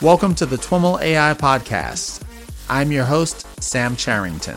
Welcome to the TWIML AI Podcast. I'm your host, Sam Charrington.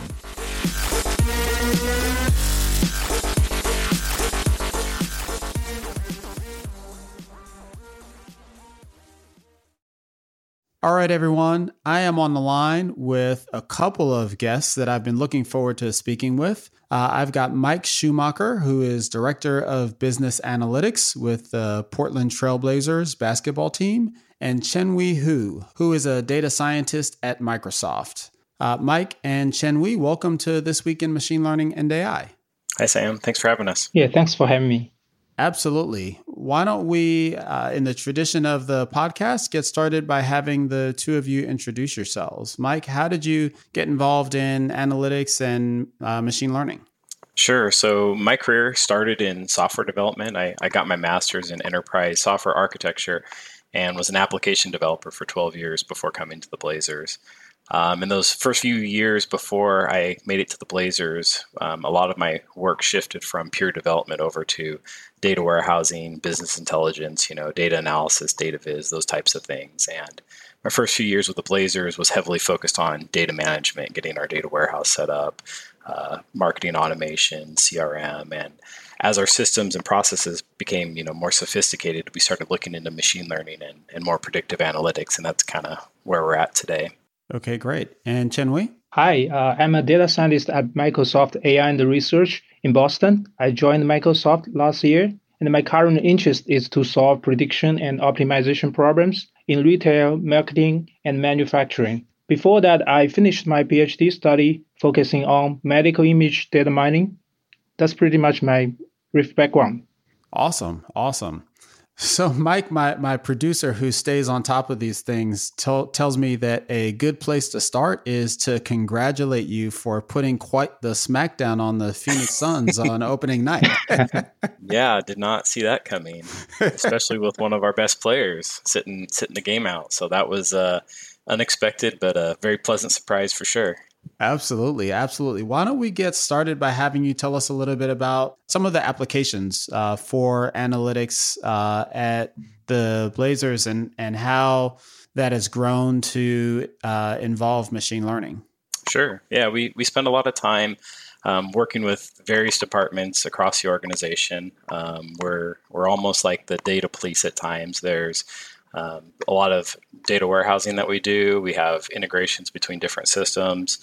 All right, everyone. I am on the line with a couple of guests that I've been looking forward to speaking with. Uh, I've got Mike Schumacher, who is Director of Business Analytics with the Portland Trailblazers basketball team, and Chen-Hui Hu, who is a data scientist at Microsoft. Uh, Mike and Chen-Hui, welcome to This Week in Machine Learning and AI. Hi, Sam. Thanks for having us. Yeah, thanks for having me. Absolutely. Why don't we, uh, in the tradition of the podcast, get started by having the two of you introduce yourselves? Mike, how did you get involved in analytics and uh, machine learning? Sure. So my career started in software development. I, I got my master's in enterprise software architecture and was an application developer for 12 years before coming to the Blazers. Um, in those first few years before I made it to the Blazers, um, a lot of my work shifted from pure development over to data warehousing, business intelligence, you know, data analysis, data viz, those types of things. And my first few years with the Blazers was heavily focused on data management, getting our data warehouse set up, uh, marketing automation, CRM, and as our systems and processes became you know more sophisticated, we started looking into machine learning and, and more predictive analytics, and that's kind of where we're at today. Okay, great. And Chen-Hui? Hi, uh, I'm a data scientist at Microsoft AI and Research in Boston. I joined Microsoft last year, and my current interest is to solve prediction and optimization problems in retail, marketing, and manufacturing. Before that, I finished my PhD study focusing on medical image data mining. That's pretty much my brief background. Awesome, awesome. So, Mike, my, my producer who stays on top of these things, t- tells me that a good place to start is to congratulate you for putting quite the smackdown on the Phoenix Suns on opening night. yeah, did not see that coming, especially with one of our best players sitting sitting the game out. So that was uh, unexpected, but a very pleasant surprise for sure. Absolutely, absolutely. Why don't we get started by having you tell us a little bit about some of the applications uh, for analytics uh, at the Blazers and and how that has grown to uh, involve machine learning. Sure. Yeah, we we spend a lot of time um, working with various departments across the organization. Um, we're we're almost like the data police at times. There's um, a lot of data warehousing that we do. We have integrations between different systems.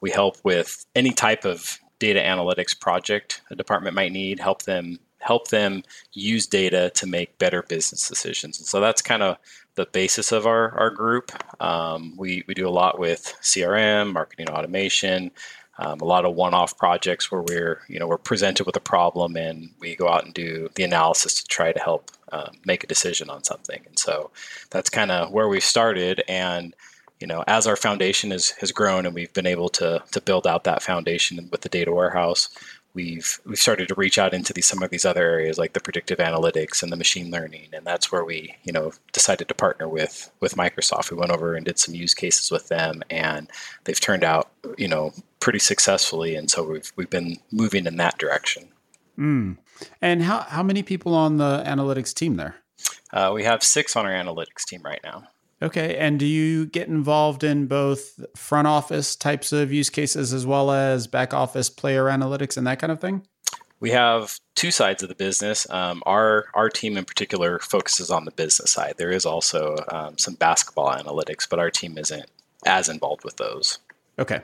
We help with any type of data analytics project a department might need. Help them help them use data to make better business decisions. And so that's kind of the basis of our, our group. Um, we, we do a lot with CRM, marketing automation, um, a lot of one-off projects where we're you know we're presented with a problem and we go out and do the analysis to try to help um, make a decision on something. And so that's kind of where we started. And you know as our foundation has, has grown and we've been able to to build out that foundation with the data warehouse we've we've started to reach out into these some of these other areas like the predictive analytics and the machine learning and that's where we you know decided to partner with with Microsoft. We went over and did some use cases with them and they've turned out you know pretty successfully and so we've we've been moving in that direction. Mm. and how how many people on the analytics team there? Uh, we have six on our analytics team right now Okay. And do you get involved in both front office types of use cases as well as back office player analytics and that kind of thing? We have two sides of the business. Um, our our team in particular focuses on the business side. There is also um, some basketball analytics, but our team isn't as involved with those. Okay.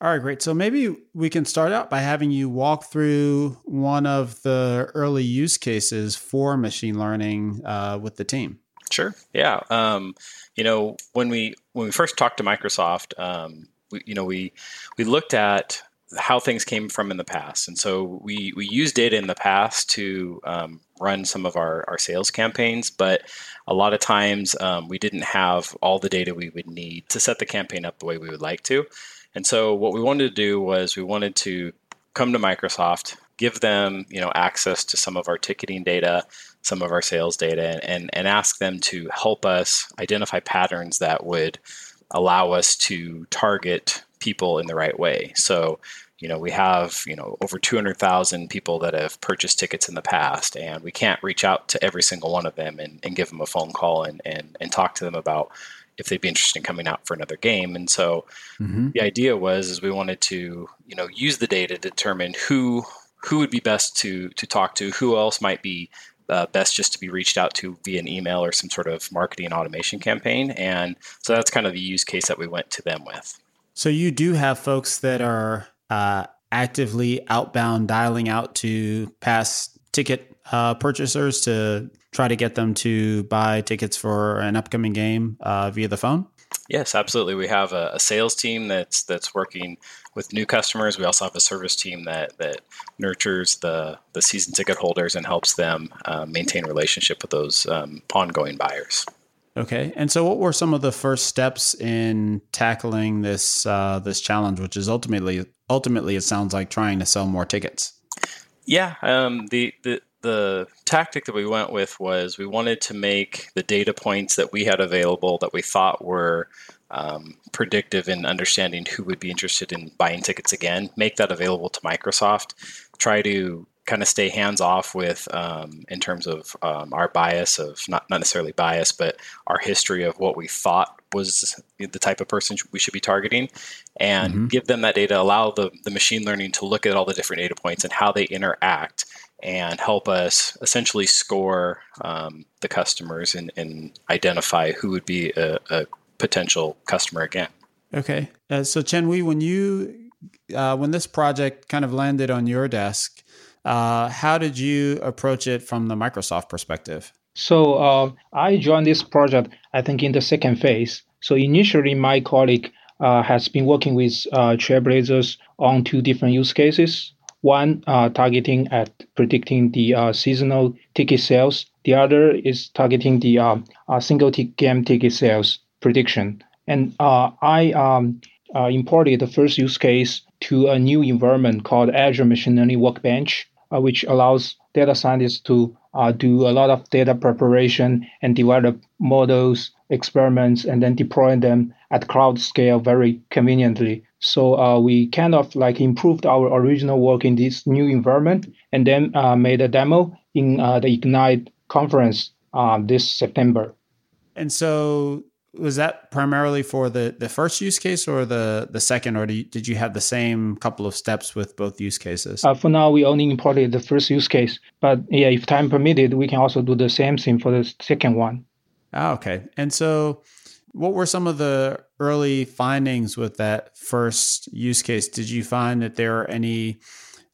All right, great. So maybe we can start out by having you walk through one of the early use cases for machine learning uh, with the team. Sure. Yeah. Um, you know, when we when we first talked to Microsoft, um, we, you know, we we looked at how things came from in the past, and so we we used data in the past to um, run some of our our sales campaigns, but a lot of times um, we didn't have all the data we would need to set the campaign up the way we would like to. And so what we wanted to do was we wanted to come to Microsoft, give them you know access to some of our ticketing data some of our sales data and, and ask them to help us identify patterns that would allow us to target people in the right way. So, you know, we have, you know, over 200,000 people that have purchased tickets in the past, and we can't reach out to every single one of them and, and give them a phone call and, and, and talk to them about if they'd be interested in coming out for another game. And so mm-hmm. the idea was is we wanted to, you know, use the data to determine who who would be best to to talk to, who else might be uh, best just to be reached out to via an email or some sort of marketing automation campaign. And so that's kind of the use case that we went to them with. So you do have folks that are uh, actively outbound dialing out to past ticket uh, purchasers to try to get them to buy tickets for an upcoming game uh, via the phone? Yes, absolutely. We have a, a, sales team that's that's working with new customers. We also have a service team that that nurtures the the season ticket holders and helps them uh, maintain relationship with those um, ongoing buyers. Okay, and so what were some of the first steps in tackling this uh, this challenge, which is ultimately ultimately it sounds like trying to sell more tickets? Yeah, um, the the the tactic that we went with was we wanted to make the data points that we had available that we thought were um, predictive in understanding who would be interested in buying tickets again, make that available to Microsoft, try to kind of stay hands off with um, in terms of um, our bias of not, not necessarily bias, but our history of what we thought was the type of person we should be targeting and mm-hmm. give them that data, allow the, the machine learning to look at all the different data points and how they interact and help us essentially score um, the customers and, and, identify who would be a, a potential customer again. Okay, uh, so Chen-Hui, when you uh, when this project kind of landed on your desk, uh, how did you approach it from the Microsoft perspective? So uh, I joined this project, I think, in the second phase. So initially, my colleague uh, has been working with uh, Trailblazers on two different use cases. One uh, targeting at predicting the uh, seasonal ticket sales. The other is targeting the uh, uh single game ticket sales prediction. And uh, I um, uh, imported the first use case to a new environment called Azure Machine Learning Workbench, which allows data scientists to do a lot of data preparation and develop models, experiments, and then deploy them at cloud scale very conveniently. So uh, we kind of like improved our original work in this new environment and then uh, made a demo in uh, the Ignite conference uh, this September. And so was that primarily for the, the first use case or the, the second, or you, did you have the same couple of steps with both use cases? Uh, for now, we only imported the first use case. But yeah, if time permitted, we can also do the same thing for the second one. Ah, okay. And so what were some of the early findings with that first use case? Did you find that there are any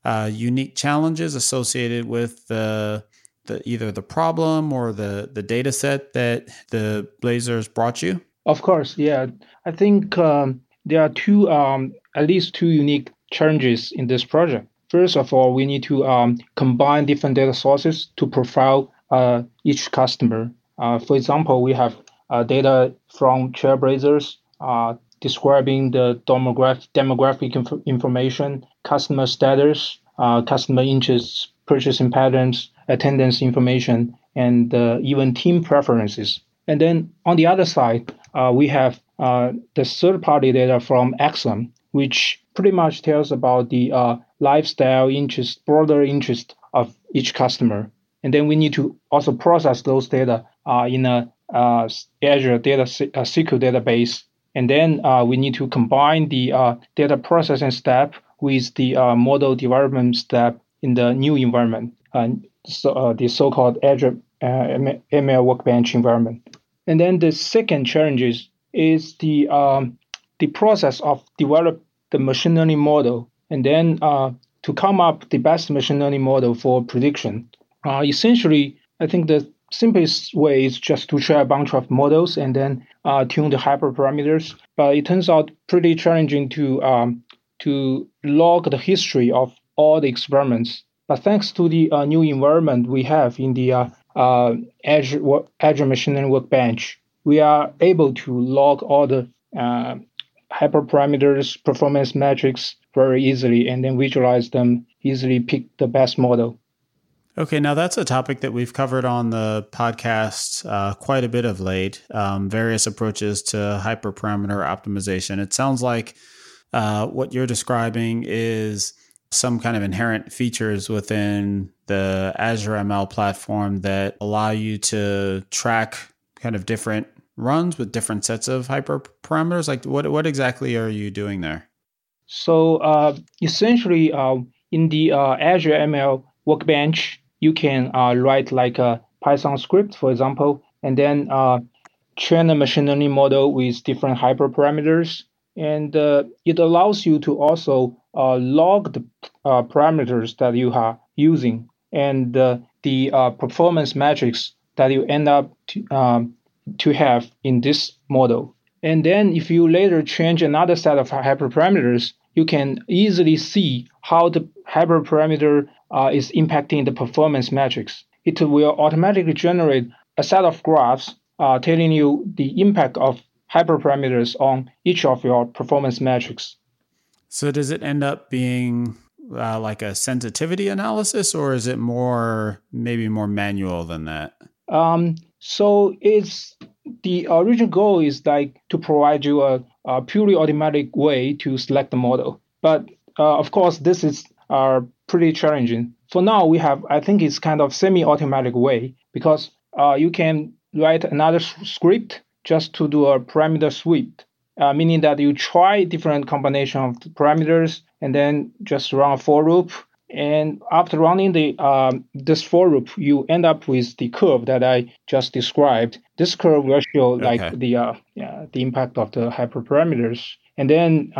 uh, unique challenges associated with the, the either the problem or the the data set that the Blazers brought you? Of course, yeah. I think um, there are two, um, at least two unique challenges in this project. First of all, we need to um, combine different data sources to profile uh, each customer. Uh, for example, we have uh, data from Trailblazers uh, describing the demographic, demographic inf- information, customer status, uh, customer interests, purchasing patterns, attendance information, and uh, even team preferences. And then on the other side, uh, we have uh, the third-party data from Acxiom, which pretty much tells about the lifestyle interest, broader interest of each customer. And then we need to also process those data in a uh, Azure data uh, SQL database. And then uh, we need to combine the data processing step with the model development step in the new environment, so, the so-called Azure ML Workbench environment. And then the second challenge is, is the um, the process of develop the machine learning model and then uh, to come up the best machine learning model for prediction. Uh, essentially, I think the simplest way is just to try a bunch of models and then uh, tune the hyperparameters. But it turns out pretty challenging to um, to log the history of all the experiments. But thanks to the uh, new environment we have in the uh, uh Azure, Azure Machine Learning Workbench, we are able to log all the uh, hyperparameters, performance metrics very easily, and then visualize them, easily pick the best model. Okay, now that's a topic that we've covered on the podcast uh, quite a bit of late. Um, various approaches to hyperparameter optimization. It sounds like uh, what you're describing is some kind of inherent features within the Azure ML platform that allow you to track kind of different runs with different sets of hyperparameters? Like, what what exactly are you doing there? So uh, essentially, uh, in the uh, Azure ML workbench, you can uh, write like a Python script, for example, and then uh, train a machine learning model with different hyperparameters. And uh, it allows you to also log the parameters that you are using and the performance metrics that you end up to, um, to have in this model. And then if you later change another set of hyperparameters, you can easily see how the hyperparameter uh, is impacting the performance metrics. It will automatically generate a set of graphs uh, telling you the impact of hyperparameters on each of your performance metrics. So does it end up being uh, like a sensitivity analysis, or is it more maybe more manual than that? Um, so it's the original goal is like to provide you a, a purely automatic way to select the model. But uh, of course, this is uh, pretty challenging. For now, we have I think it's kind of semi-automatic way because uh, you can write another script just to do a parameter sweep, uh, meaning that you try different combination of parameters and then just run a for loop and after running the um, this for loop, you end up with the curve that I just described. This curve will show like the uh, yeah, the impact of the hyperparameters. And then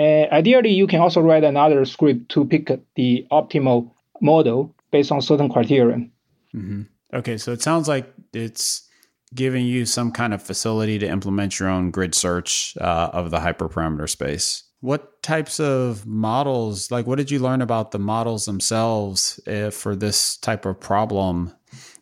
uh, ideally, you can also write another script to pick the optimal model based on certain criterion. Mm-hmm. Okay, so it sounds like it's giving you some kind of facility to implement your own grid search uh, of the hyperparameter space. What types of models, like what did you learn about the models themselves uh, for this type of problem?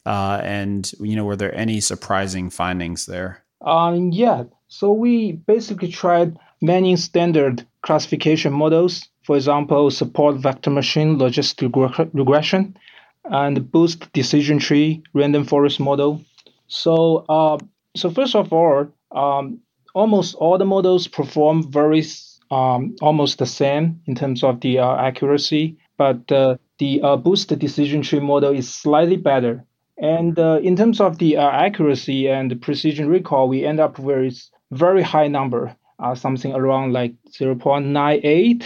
Uh, and, you know, were there any surprising findings there? Um, yeah. So we basically tried many standard classification models. For example, support vector machine logistic regression and boost decision tree random forest model. So, uh, so first of all, um, almost all the models perform very um, almost the same in terms of the uh, accuracy, but uh, the uh, boost decision tree model is slightly better. And uh, in terms of the uh, accuracy and precision recall, we end up with very high number, uh, something around like 0.98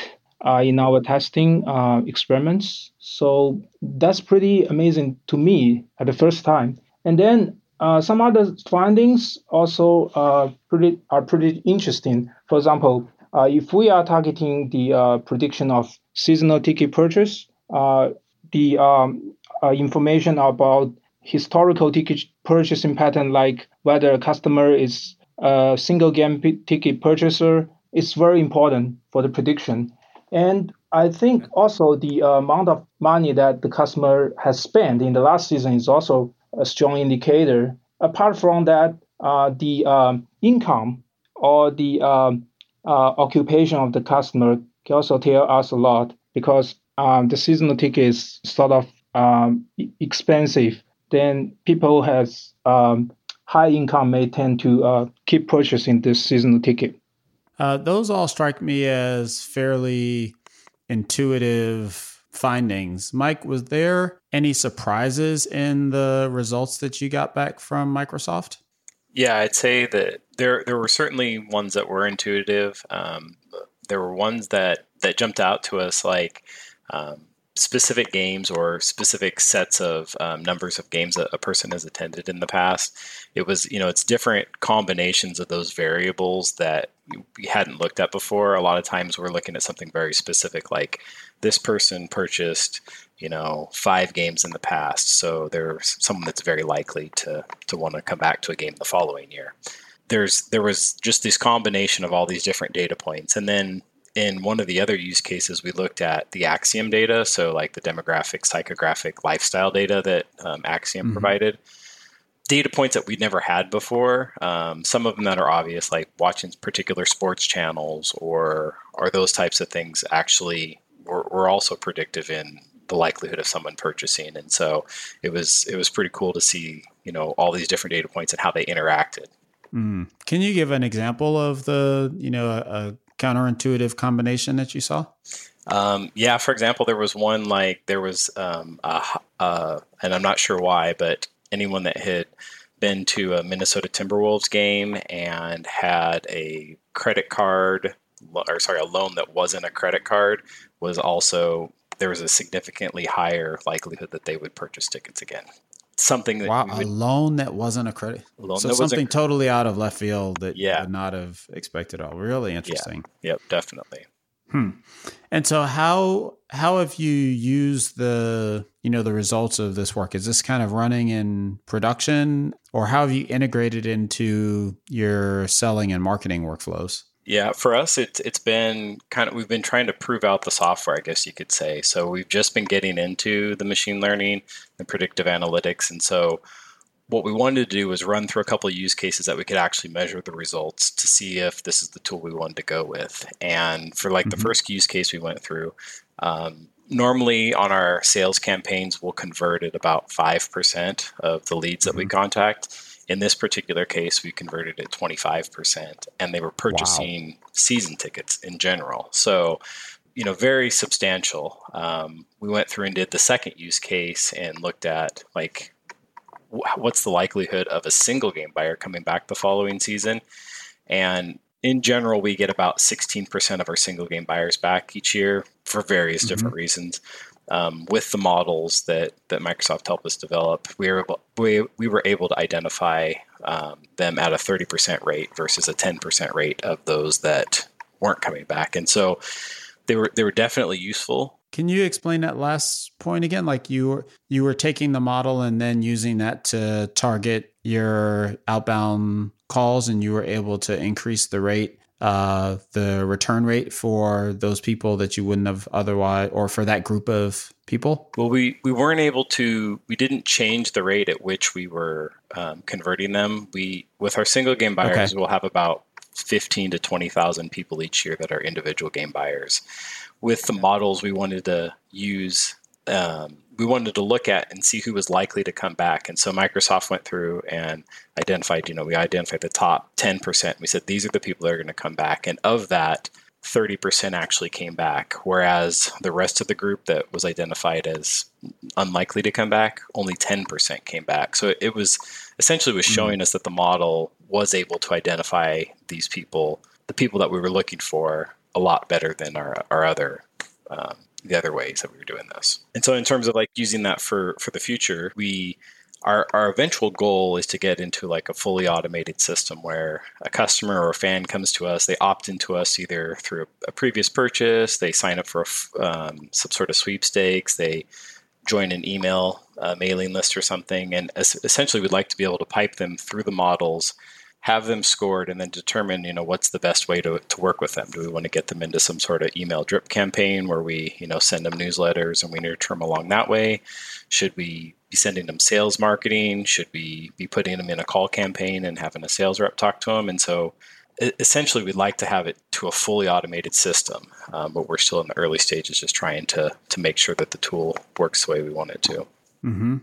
in our testing experiments. So that's pretty amazing to me at the first time. And then uh, some other findings also uh, pretty are pretty interesting. For example, uh, if we are targeting the uh, prediction of seasonal ticket purchase, uh, the um, information about historical ticket purchasing pattern, like whether a customer is a single game p- ticket purchaser, is very important for the prediction. And I think also the amount of money that the customer has spent in the last season is also a strong indicator. Apart from that, uh, the um, income or the um, uh, occupation of the customer can also tell us a lot because um, the seasonal ticket is sort of um, expensive. Then people has high income may tend to uh, keep purchasing this seasonal ticket. Uh, those all strike me as fairly intuitive findings. Mike, was there any surprises in the results that you got back from Microsoft? Yeah, I'd say that there there were certainly ones that were intuitive. Um, there were ones that that jumped out to us like um, specific games or specific sets of um, numbers of games that a person has attended in the past. It was you know it's different combinations of those variables that we hadn't looked at before. A lot of times we're looking at something very specific like this person purchased you know five games in the past so there's someone that's very likely to to want to come back to a game the following year there's there was just this combination of all these different data points and then in one of the other use cases we looked at the Acxiom data so like the demographic psychographic lifestyle data that um, Acxiom mm-hmm. provided data points that we'd never had before um, some of them that are obvious like watching particular sports channels or are those types of things actually were, were also predictive in the likelihood of someone purchasing. And so it was it was pretty cool to see you know all these different data points and how they interacted. Mm. Can you give an example of the you know a counterintuitive combination that you saw? Um, yeah, for example, there was one like there was, um, a, and I'm not sure why, but anyone that had been to a Minnesota Timberwolves game and had a credit card, or sorry, a loan that wasn't a credit card was also there was a significantly higher likelihood that they would purchase tickets again. Something that wow, would, a loan that wasn't a credit, loan so something totally out of left field that you Yeah. would not have expected. All really interesting. Yep, definitely. Hmm. And so how how have you used the you know the results of this work? Is this kind of running in production, or how have you integrated into your selling and marketing workflows? Yeah, for us, it's it's been kind of we've been trying to prove out the software, I guess you could say. So we've just been getting into the machine learning and predictive analytics, and so what we wanted to do was run through a couple of use cases that we could actually measure the results to see if this is the tool we wanted to go with. And for like the Mhm. first use case we went through, um, normally on our sales campaigns, we'll convert at about five percent of the leads that we contact. In this particular case, we converted at 25%, and they were purchasing season tickets in general. So, you know, very substantial. Um, we went through and did the second use case and looked at like wh- what's the likelihood of a single game buyer coming back the following season. And in general, we get about 16% of our single game buyers back each year for various different reasons. Um, with the models that, that Microsoft helped us develop, we were able, we, we were able to identify um, them at a 30% rate versus a 10% rate of those that weren't coming back. And so they were they were definitely useful. Can you explain that last point again? Like you were you were taking the model and then using that to target your outbound calls, and you were able to increase the rate, uh, the return rate for those people that you wouldn't have otherwise, or for that group of people. Well, we, we weren't able to, we didn't change the rate at which we were um, converting them. We, with our single game buyers, Okay. we'll have about 15 to 20,000 people each year that are individual game buyers. With the models, we wanted to use, um, we wanted to look at and see who was likely to come back. And so Microsoft went through and identified, you know, we identified the top 10%. We said, these are the people that are going to come back. And of that, 30% actually came back, whereas the rest of the group that was identified as unlikely to come back, only 10% came back. So it was essentially was showing us that the model was able to identify these people, the people that we were looking for, a lot better than our, our other um, the other ways that we were doing this. And so in terms of like using that for for the future, we our, our eventual goal is to get into like a fully automated system where a customer or a fan comes to us, they opt into us either through a, previous purchase, they sign up for a um, some sort of sweepstakes, they join an email uh, mailing list or something, and es- essentially we'd like to be able to pipe them through the models, have them scored, and then determine you know what's the best way to, to work with them. Do we want to get them into some sort of email drip campaign where we you know send them newsletters and we nurture them along that way? Should we be sending them sales marketing? Should we be putting them in a call campaign and having a sales rep talk to them? And so essentially we'd like to have it to a fully automated system, um, but we're still in the early stages just trying to, to make sure that the tool works the way we want it to. Mm-hmm.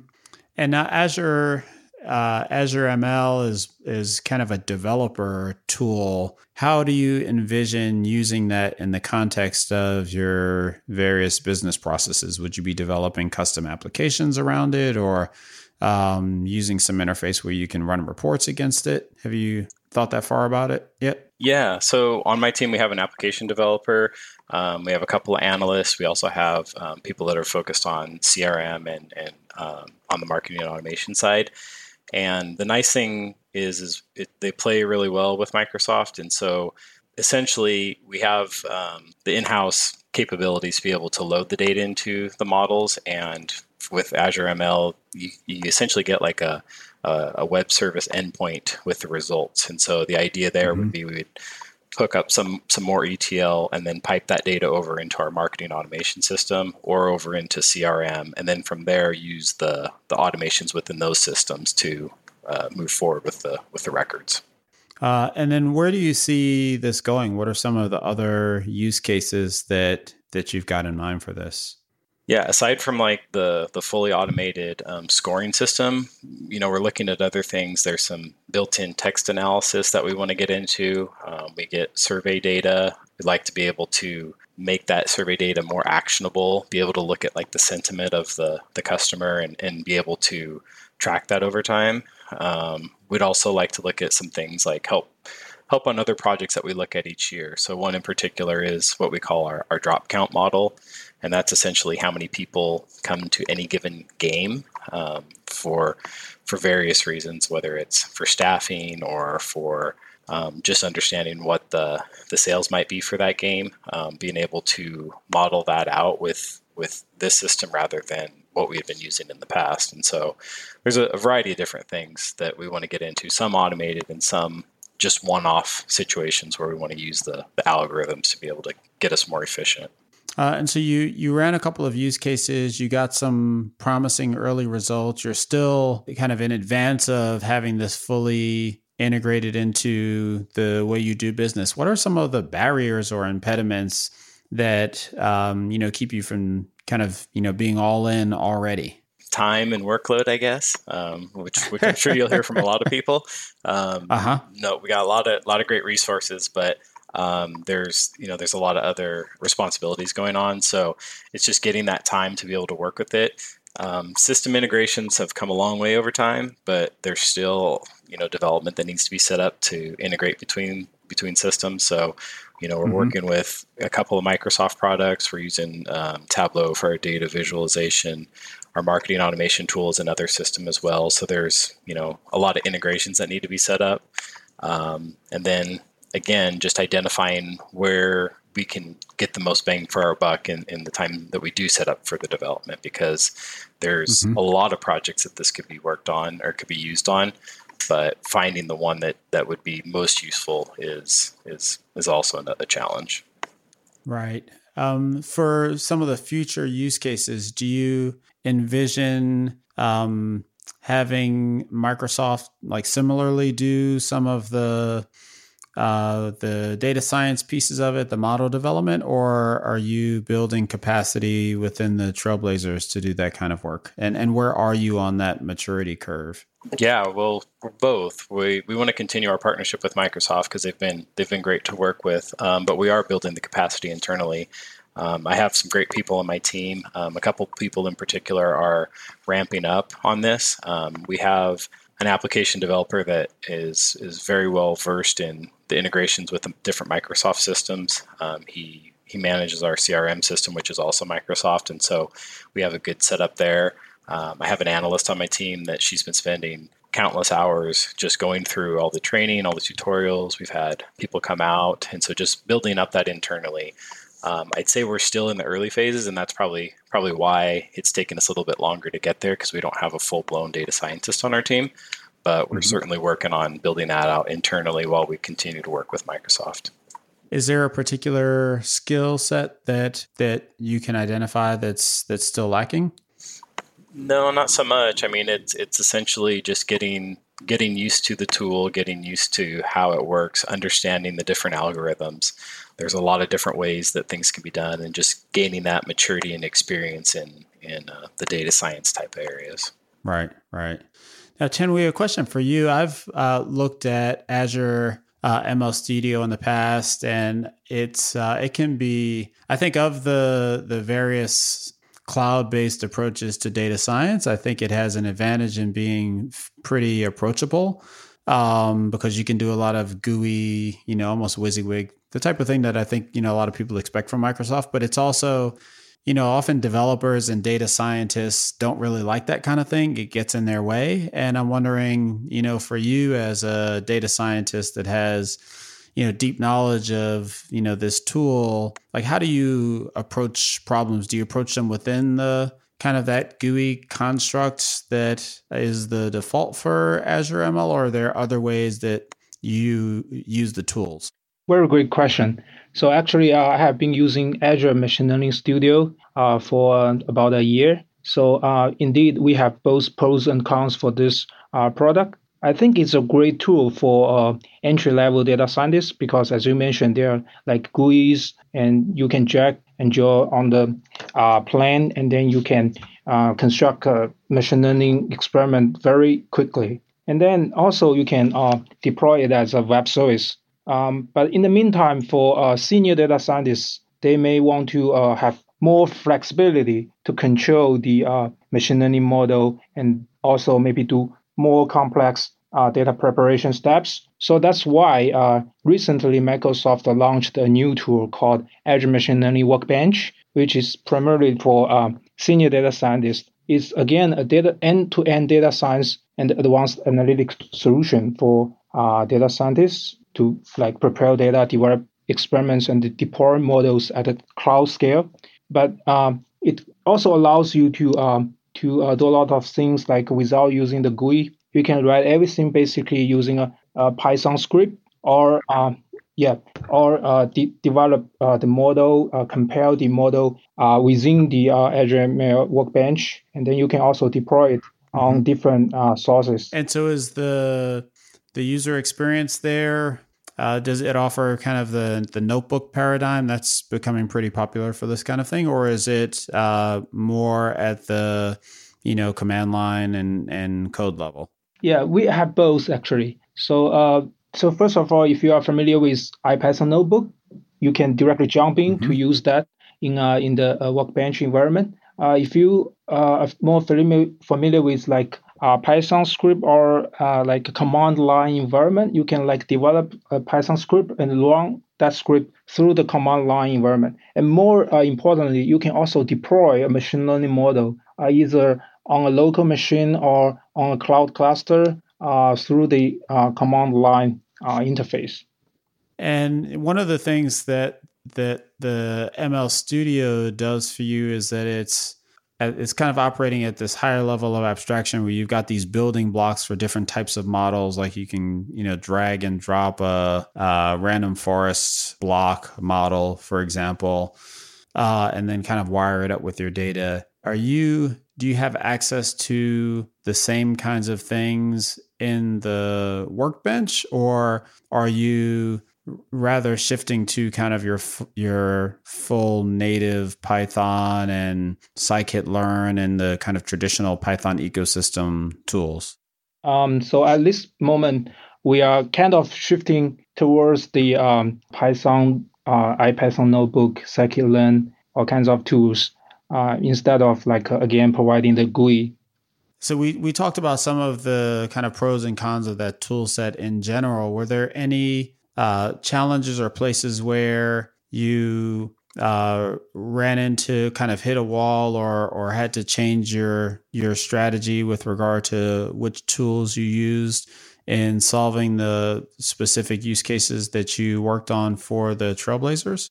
And now Azure uh, Azure ML is is kind of a developer tool. How do you envision using that in the context of your various business processes? Would you be developing custom applications around it, or um, using some interface where you can run reports against it? Have you thought that far about it yet? Yeah, so on my team, we have an application developer. Um, we have a couple of analysts. We also have um, people that are focused on CRM and, and um, on the marketing and automation side. And the nice thing is, is it, they play really well with Microsoft. And so essentially, we have um, the in-house capabilities to be able to load the data into the models. And with Azure ML, you, you essentially get like a, a, a web service endpoint with the results. And so the idea there would be we would hook up some some more ETL and then pipe that data over into our marketing automation system or over into CRM, and then from there use the the automations within those systems to uh, move forward with the with the records. Uh, and then where do you see this going? What are some of the other use cases that that you've got in mind for this? Yeah, aside from like the the fully automated um, scoring system, you know, we're looking at other things. There's some built-in text analysis that we want to get into. Um, we get survey data. We'd like to be able to make that survey data more actionable, be able to look at like the sentiment of the the customer and and be able to track that over time. Um, we'd also like to look at some things like help help on other projects that we look at each year. So one in particular is what we call our, our drop count model and that's essentially how many people come to any given game um, for for various reasons, whether it's for staffing or for um, just understanding what the the sales might be for that game. Um, being able to model that out with with this system rather than what we had been using in the past, and so there's a, a variety of different things that we want to get into. Some automated and some just one-off situations where we want to use the, the algorithms to be able to get us more efficient. Uh, and so you you ran a couple of use cases. You got some promising early results. You're still kind of in advance of having this fully integrated into the way you do business. What are some of the barriers or impediments that um, you know keep you from kind of you know being all in already? Time and workload, I guess, um, which, which I'm sure you'll hear from a lot of people. Um, uh huh. No, we got a lot of lot of great resources, but um, there's you know there's a lot of other responsibilities going on so it's just getting that time to be able to work with it um, system integrations have come a long way over time but there's still you know development that needs to be set up to integrate between between systems so you know we're mm-hmm. working with a couple of microsoft products we're using um, tableau for our data visualization our marketing automation tools and other system as well. So there's you know a lot of integrations that need to be set up. Um, and then again, just identifying where we can get the most bang for our buck in, in the time that we do set up for the development because there's mm-hmm. a lot of projects that this could be worked on or could be used on but finding the one that that would be most useful is is is also a challenge. Right. Um, for some of the future use cases do you envision um, having microsoft like similarly do some of the uh, the data science pieces of it, the model development, or are you building capacity within the Trailblazers to do that kind of work? And and where are you on that maturity curve? Yeah, well, both. We we want to continue our partnership with Microsoft because they've been they've been great to work with. Um, but we are building the capacity internally. Um, I have some great people on my team. Um, a couple people in particular are ramping up on this. Um, we have an application developer that is is very well versed in the integrations with the different Microsoft systems. Um, he he manages our CRM system, which is also Microsoft, and so we have a good setup there. Um, I have an analyst on my team that she's been spending countless hours just going through all the training, all the tutorials. We've had people come out, and so just building up that internally. Um, I'd say we're still in the early phases, and that's probably probably why it's taken us a little bit longer to get there because we don't have a full blown data scientist on our team. But we're mm-hmm. certainly working on building that out internally while we continue to work with Microsoft. Is there a particular skill set that that you can identify that's that's still lacking? No, not so much. I mean, it's it's essentially just getting getting used to the tool, getting used to how it works, understanding the different algorithms there's a lot of different ways that things can be done and just gaining that maturity and experience in in uh, the data science type areas. Right right. Now Chen we have a question for you. I've uh, looked at azure uh, ml studio in the past and it's uh, it can be i think of the the various cloud-based approaches to data science i think it has an advantage in being pretty approachable um, because you can do a lot of GUI, you know, almost WYSIWYG the type of thing that I think, you know, a lot of people expect from Microsoft, but it's also, you know, often developers and data scientists don't really like that kind of thing. It gets in their way. And I'm wondering, you know, for you as a data scientist that has, you know, deep knowledge of, you know, this tool, like how do you approach problems? Do you approach them within the kind of that GUI construct that is the default for Azure ML, or are there other ways that you use the tools? Very great question. So actually, uh, I have been using Azure Machine Learning Studio uh, for about a year. So uh, indeed, we have both pros and cons for this uh, product. I think it's a great tool for uh, entry-level data scientists because, as you mentioned, there are like GUIs, and you can drag and you're on the uh, plan, and then you can uh, construct a machine learning experiment very quickly. And then also you can uh, deploy it as a web service. Um, but in the meantime, for uh, senior data scientists, they may want to uh, have more flexibility to control the uh, machine learning model and also maybe do more complex uh, data preparation steps. So that's why uh, recently Microsoft launched a new tool called Azure Machine Learning Workbench, which is primarily for uh, senior data scientists. It's again a data end-to-end data science and advanced analytics solution for uh, data scientists to like prepare data, develop experiments, and deploy models at a cloud scale. But um, it also allows you to um, to do a lot of things like without using the GUI. You can write everything basically using a, a Python script or uh, yeah, or uh, de- develop uh, the model, uh, compare the model uh, within the uh, Azure ML workbench, and then you can also deploy it on mm-hmm. different uh, sources. And so, is the the user experience there? does it offer kind of the the notebook paradigm that's becoming pretty popular for this kind of thing, or is it more at the you know command line and and code level? Yeah, we have both actually. So so first of all, if you are familiar with IPython notebook, you can directly jump in mm-hmm. to use that in uh, in the uh, workbench environment. Uh, if you uh, are more familiar familiar with like uh, Python script or uh, like a command line environment, you can like develop a Python script and run that script through the command line environment. And more importantly, you can also deploy a machine learning model either on a local machine or on a cloud cluster uh, through the uh, command line uh, interface. And one of the things that that the ML Studio does for you is that it's it's kind of operating at this higher level of abstraction where you've got these building blocks for different types of models like you can you know drag and drop a, a random forest block model for example uh, and then kind of wire it up with your data are you do you have access to the same kinds of things in the workbench, or are you rather shifting to kind of your your full native Python and scikit-learn and the kind of traditional Python ecosystem tools? Um, so at this moment, we are kind of shifting towards the um, Python, uh, IPython notebook, scikit-learn, all kinds of tools uh, instead of like uh, again providing the GUI so we we talked about some of the kind of pros and cons of that tool set in general. Were there any uh, challenges or places where you uh, ran into kind of hit a wall or or had to change your your strategy with regard to which tools you used in solving the specific use cases that you worked on for the Trailblazers?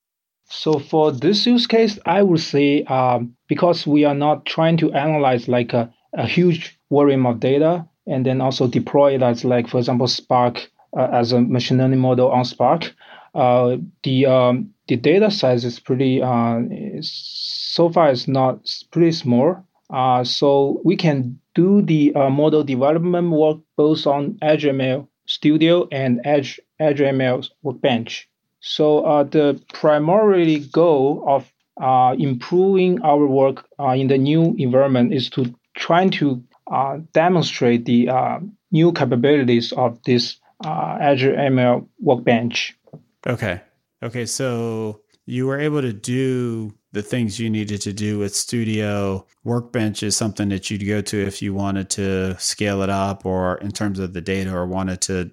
So for this use case, I would say um, because we are not trying to analyze like a a huge volume of data and then also deploy it as like, for example, Spark uh, as a machine learning model on Spark. Uh, the um, the data size is pretty uh, so far it's not pretty small. Uh, so we can do the uh, model development work both on Azure ML Studio and Edge Azure ML Workbench. So uh, the primary goal of uh, improving our work uh, in the new environment is to trying to uh, demonstrate the uh, new capabilities of this uh, Azure ML Workbench. Okay. Okay. So you were able to do the things you needed to do with Studio. Workbench is something that you'd go to if you wanted to scale it up or in terms of the data or wanted to,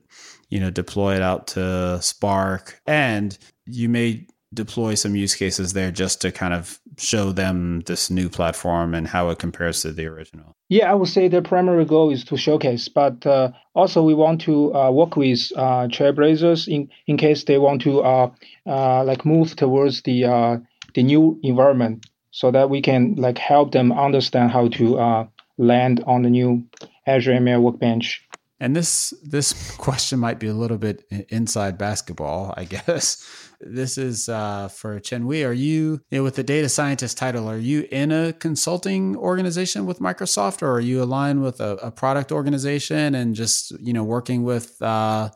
you know, deploy it out to Spark. And you may deploy some use cases there just to kind of show them this new platform and how it compares to the original? Yeah, I would say the primary goal is to showcase, but uh, also we want to uh, work with uh, trailblazers in, in case they want to uh, uh, like move towards the uh, the new environment, so that we can like help them understand how to land on the new Azure ML Workbench. And this this question might be a little bit inside basketball, I guess this is uh, for Chen-Hui. Are you, you know, with the data scientist title, are you in a consulting organization with Microsoft or are you aligned with a, a product organization and just, you know, working with, uh,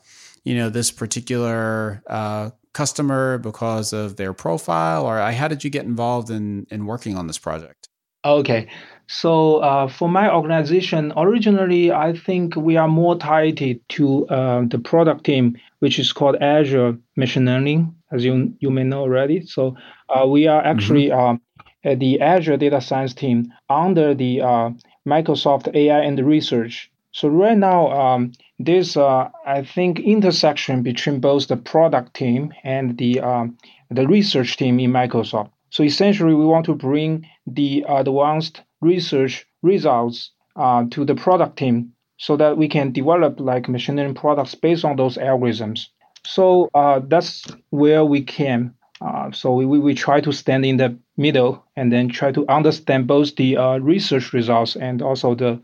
you know, this particular uh, customer because of their profile, or how did you get involved in in working on this project? Okay, so uh, for my organization, originally I think we are more tied to uh, the product team, which is called Azure Machine Learning, as you you may know already. So uh, we are actually mm-hmm. Uh, the Azure Data Science team under the uh, Microsoft AI and Research. So right now, um, there's uh, I think intersection between both the product team and the um, the research team in Microsoft. So essentially, we want to bring the advanced research results uh, to the product team so that we can develop like machine learning products based on those algorithms. So uh, that's where we came. Uh, so we, we try to stand in the middle and then try to understand both the research results and also the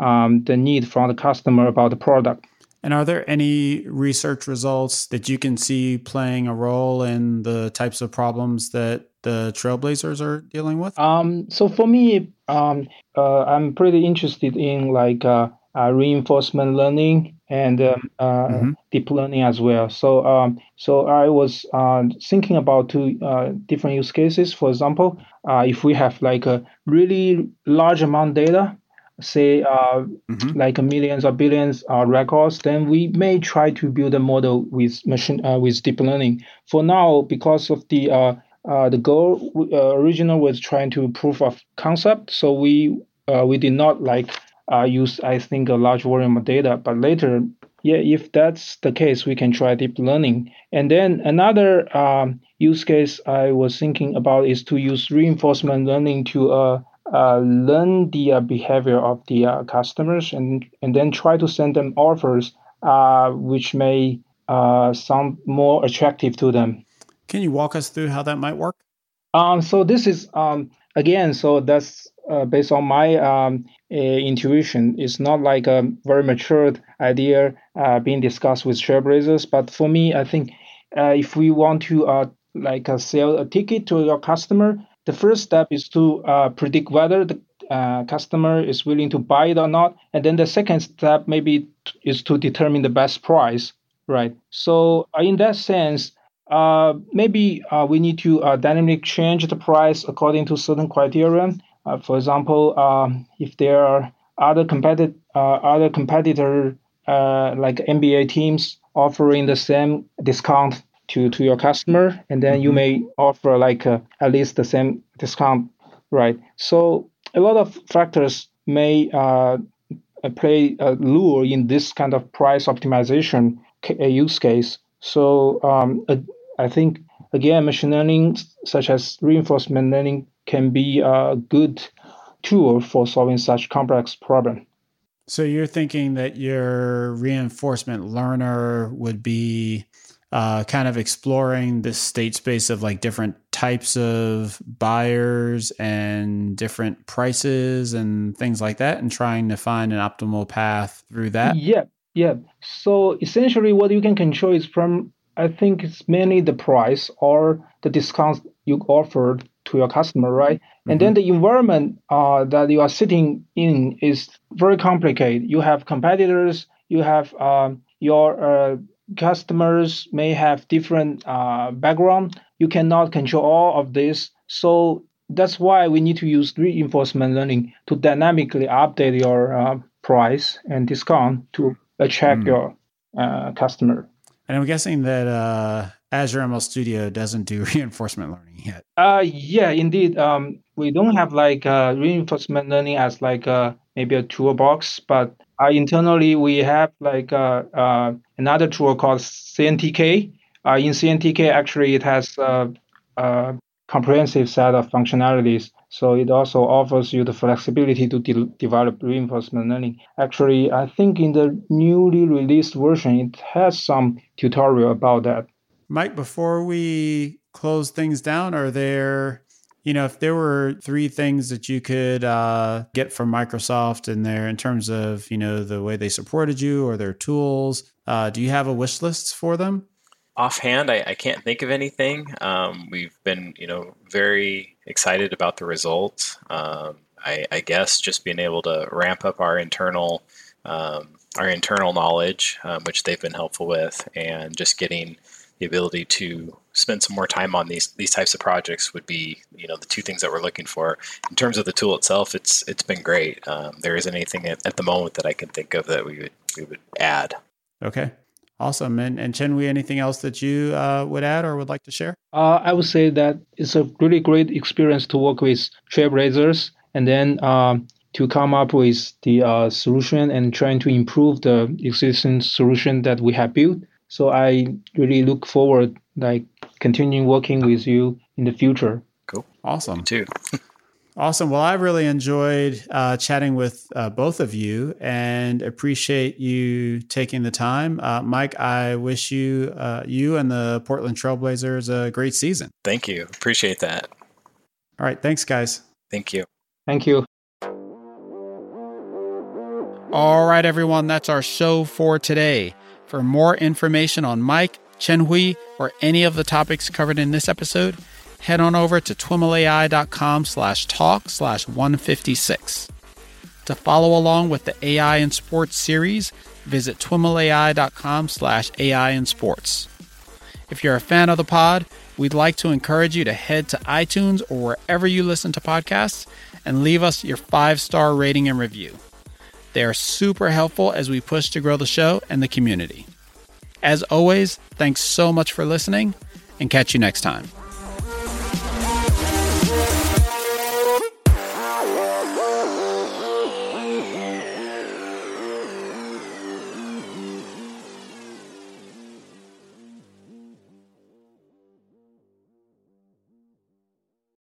um, the need from the customer about the product. And are there any research results that you can see playing a role in the types of problems that the Trailblazers are dealing with? Um, so for me, um, uh, I'm pretty interested in like uh, uh, reinforcement learning and um, uh, mm-hmm. deep learning as well. So, um, so I was uh, thinking about two uh, different use cases. For example, if we have like a really large amount of data, say uh, mm-hmm. like millions or billions uh, records, then we may try to build a model with machine uh, with deep learning. For now, because of the uh, uh, the goal uh, original was trying to proof of concept, so we we did not like use I think a large volume of data. But later, yeah, if that's the case, we can try deep learning. And then another um, use case I was thinking about is to use reinforcement learning to uh, learn the uh, behavior of the uh, customers and, and then try to send them offers which may sound more attractive to them. Can you walk us through how that might work? Um, so this is um, again, so that's uh, based on my um, uh, intuition. It's not like a very matured idea uh, being discussed with trailblazers, but for me, I think if we want to like sell a ticket to your customer, the first step is to uh, predict whether the uh, customer is willing to buy it or not. And then the second step maybe is to determine the best price, right? So uh, in that sense, uh, maybe uh, we need to uh, dynamically change the price according to certain criteria. for example, um, if there are other competitor other competitor like NBA teams offering the same discount to to your customer, and then mm-hmm. you may offer like uh, at least the same discount, right? So a lot of factors may uh, play a role in this kind of price optimization use case. So um, I think again, machine learning such as reinforcement learning can be a good tool for solving such complex problem. So you're thinking that your reinforcement learner would be uh, kind of exploring the state space of like different types of buyers and different prices and things like that, and trying to find an optimal path through that. Yeah, yeah. So essentially, what you can control is from I think it's mainly the price or the discounts you offered to your customer, right? Mm-hmm. And then the environment uh, that you are sitting in is very complicated. You have competitors, you have um, your uh, customers may have different uh, background. You cannot control all of this. So that's why we need to use reinforcement learning to dynamically update your uh, price and discount to attract mm. your uh, customer. And I'm guessing that uh, Azure ML Studio doesn't do reinforcement learning yet. Uh, yeah, indeed. Um, we don't have like uh, reinforcement learning as like uh, maybe a toolbox, but uh, internally we have like uh, uh, another tool called CNTK. Uh, in CNTK, actually, it has a, a, comprehensive set of functionalities. So it also offers you the flexibility to de- develop reinforcement learning. Actually, I think in the newly released version, it has some tutorial about that. Mike, before we close things down, are there you know, if there were three things that you could uh, get from Microsoft in there in terms of, you know, the way they supported you or their tools, uh, do you have a wish list for them? Offhand, I, I can't think of anything. Um, we've been, you know, very excited about the results. Um, I, I, guess just being able to ramp up our internal um, our internal knowledge, um, which they've been helpful with, and just getting the ability to spend some more time on these these types of projects would be you know the two things that we're looking for in terms of the tool itself it's it's been great um, there isn't anything at, at, the moment that i can think of that we would we would add okay awesome and and Chen-Hui anything else that you uh, would add or would like to share uh, i would say that it's a really great experience to work with trailblazers and then um, to come up with the uh, solution and trying to improve the existing solution that we have built so i really look forward like continuing working with you in the future. Cool. Awesome. Me too. awesome. Well, I really enjoyed uh, chatting with uh, both of you and appreciate you taking the time. Uh, Mike, I wish you, uh, you and the Portland Trailblazers a great season. Thank you. Appreciate that. All right. Thanks, guys. Thank you. Thank you. All right, everyone. That's our show for today. For more information on Mike, Chen-Hui, or any of the topics covered in this episode, head on over to twimlai.com slash talk slash 156. To follow along with the AI in Sports series, visit twimlai.com slash AI in Sports. If you're a fan of the pod, we'd like to encourage you to head to iTunes or wherever you listen to podcasts and leave us your five star rating and review. They are super helpful as we push to grow the show and the community. As always, thanks so much for listening and catch you next time.